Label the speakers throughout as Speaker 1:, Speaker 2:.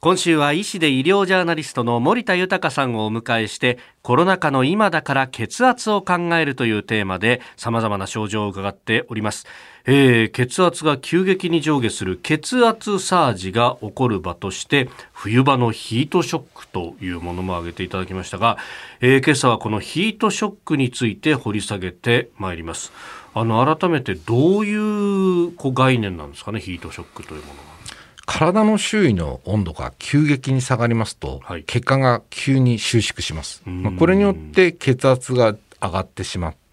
Speaker 1: 今週は医師で医療ジャーナリストの森田豊さんをお迎えしてコロナ禍の今だから血圧を考えるというテーマで様々な症状を伺っております、えー、血圧が急激に上下する血圧サージが起こる場として冬場のヒートショックというものも挙げていただきましたが、えー、今朝はこのヒートショックについて掘り下げてまいります。あの改めてどういうこう概念なんですかねヒートショックというものは。
Speaker 2: 体の周囲の温度が急激に下がりますと、はい、血管が急に収縮します。まあ、これによって血圧が上がってしまっって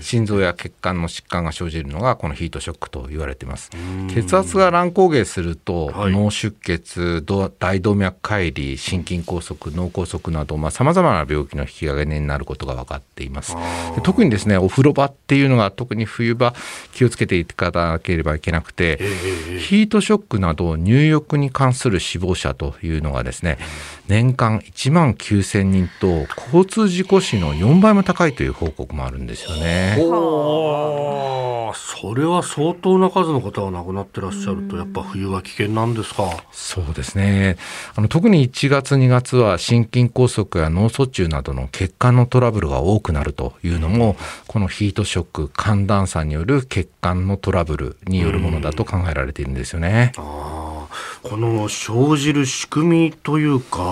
Speaker 2: 心臓や血管の疾患が生じるのがこのヒートショックと言われています。血圧が乱高下すると、脳出血大動脈解離心筋梗塞脳梗塞などさまざ、まな病気の引き金になることが分かっています。特にですねお風呂場っていうのが特に冬場気をつけていかなければいけなくて、ヒートショックなど入浴に関する死亡者というのがですね年間1万9000人と交通事故死の4倍も高いという報告もあるんですよね。
Speaker 1: それは相当な数の方が亡くなってらっしゃると、やっぱ冬は危険なんですか？
Speaker 2: そうですね。あの特に1月2月は心筋梗塞や脳卒中などの血管のトラブルが多くなるというのも、このヒートショック寒暖差による血管のトラブルによるものだと考えられているんですよね。
Speaker 1: あこの生じる仕組みというか、あ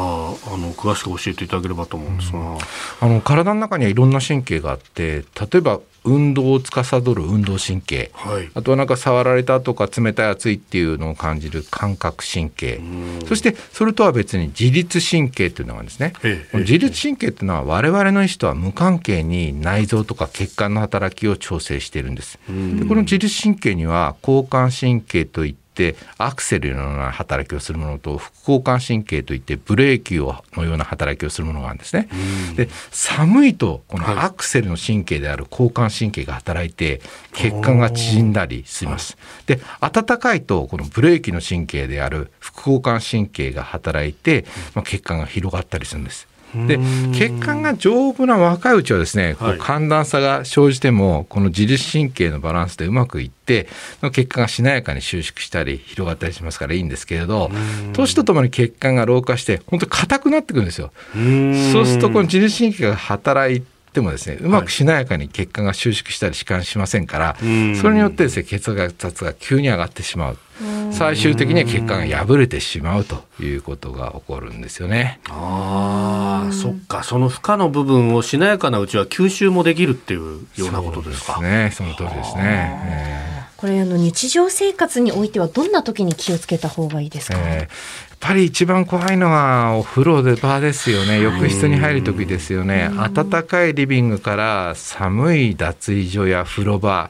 Speaker 1: の詳しく教えていただければと思うんですが、うん、
Speaker 2: あの体の中にはいろんな神経があって、例えば運動を司る運動神経、はい、あとはなんか触られたとか冷たい熱いっていうのを感じる感覚神経。そしてそれとは別に自律神経っていうのがですね。自律神経っていうのは我々の意思とは無関係に内臓とか血管の働きを調整しているんです。でこの自律神経には交感神経といってってアクセルのような働きをするものと副交感神経といってブレーキをのような働きをするものがあるんですね。で寒いとこのアクセルの神経である交感神経が働いて血管が縮んだりします。で暖かいとこのブレーキの神経である副交感神経が働いて、まあ、血管が広がったりするんです。で血管が丈夫な若いうちはですね、こう寒暖差が生じてもこの自律神経のバランスでうまくいって血管がしなやかに収縮したり広がったりしますからいいんですけれど年とともに血管が老化して本当に硬くなってくるんですよ。そうするとこの自律神経が働いてもですねうまくしなやかに血管が収縮したり弛緩しませんから、それによってですね血圧が急に上がってしまう。最終的には血管が破れてしまうということが起こるんですよね。
Speaker 1: ああ、そっか、その負荷の部分をしなやかなうちは吸収もできるっていうようなことですか。
Speaker 2: そね、その通りですね。
Speaker 3: これあの日常生活においてはどんな時に気をつけた方がいいですか、えー、やっ
Speaker 2: ぱり一番怖いのはお風呂で場ですよね。浴室に入る時ですよね。暖かいリビングから寒い脱衣所や風呂場。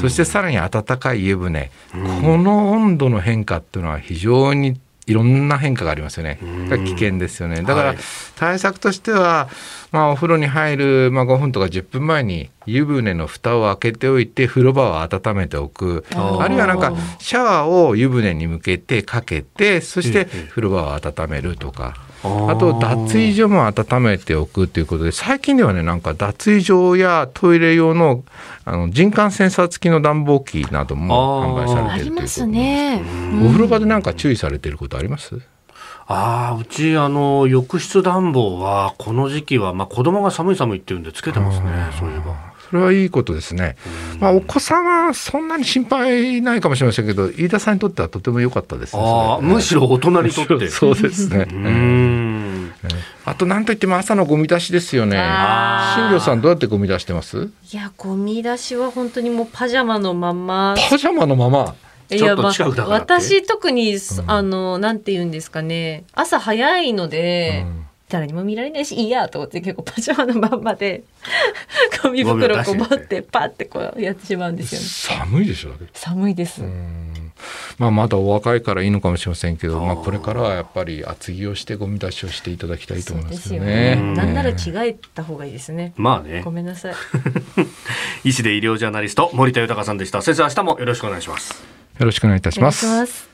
Speaker 2: そしてさらに暖かい湯船。この温度の変化っていうのは非常にいろんな変化がありますよね。危険ですよね。だから対策としては、まあ、お風呂に入る、まあ、5分とか10分前に湯船の蓋を開けておいて風呂場を温めておくあるいはなんかシャワーを湯船に向けてかけてそして風呂場を温めるとか。あと脱衣所も温めておくということで最近ではねなんか脱衣所やトイレ用のあの人感センサー付きの暖房機なども販売されているということね、お風呂場で何か注意されていることあります？
Speaker 1: ああ、うち、あの、浴室暖房は、この時期は、まあ、子供が寒い寒いって言うんで、つけてますね、そういえば。
Speaker 2: それはいいことですね。まあ、お子さんはそんなに心配ないかもしれませんけど、飯田さんにとってはとても良かったですね。あ
Speaker 1: むしろ大人にとって。
Speaker 2: そうですね。うん。あと何といっても朝のゴミ出しですよね。新庄さんどうやってゴミ出してます？
Speaker 3: いやゴミ出しは本当にもうパジャマのまま。
Speaker 2: パジャマのまま？
Speaker 3: いや、まあ、私特に、あのなんて言うんですかね。朝早いので、うん。誰にも見られないしいいやと思って結構パジャマのまんまでゴミ袋こぼってパッてこうやってしまうんですよ
Speaker 2: ね。寒いでしょ
Speaker 3: 寒いです
Speaker 2: まあ、まだお若いからいいのかもしれませんけど、まあ、これからはやっぱり厚着をしてゴミ出しをしていただきたいと思いますよね。
Speaker 3: よねなんなら着替えた方がいいですね。
Speaker 1: まあね。
Speaker 3: ごめんなさい。
Speaker 1: 医師で医療ジャーナリスト森田豊さんでした。先生明日もよろしくお願いします。
Speaker 2: よろしくお願いいたします。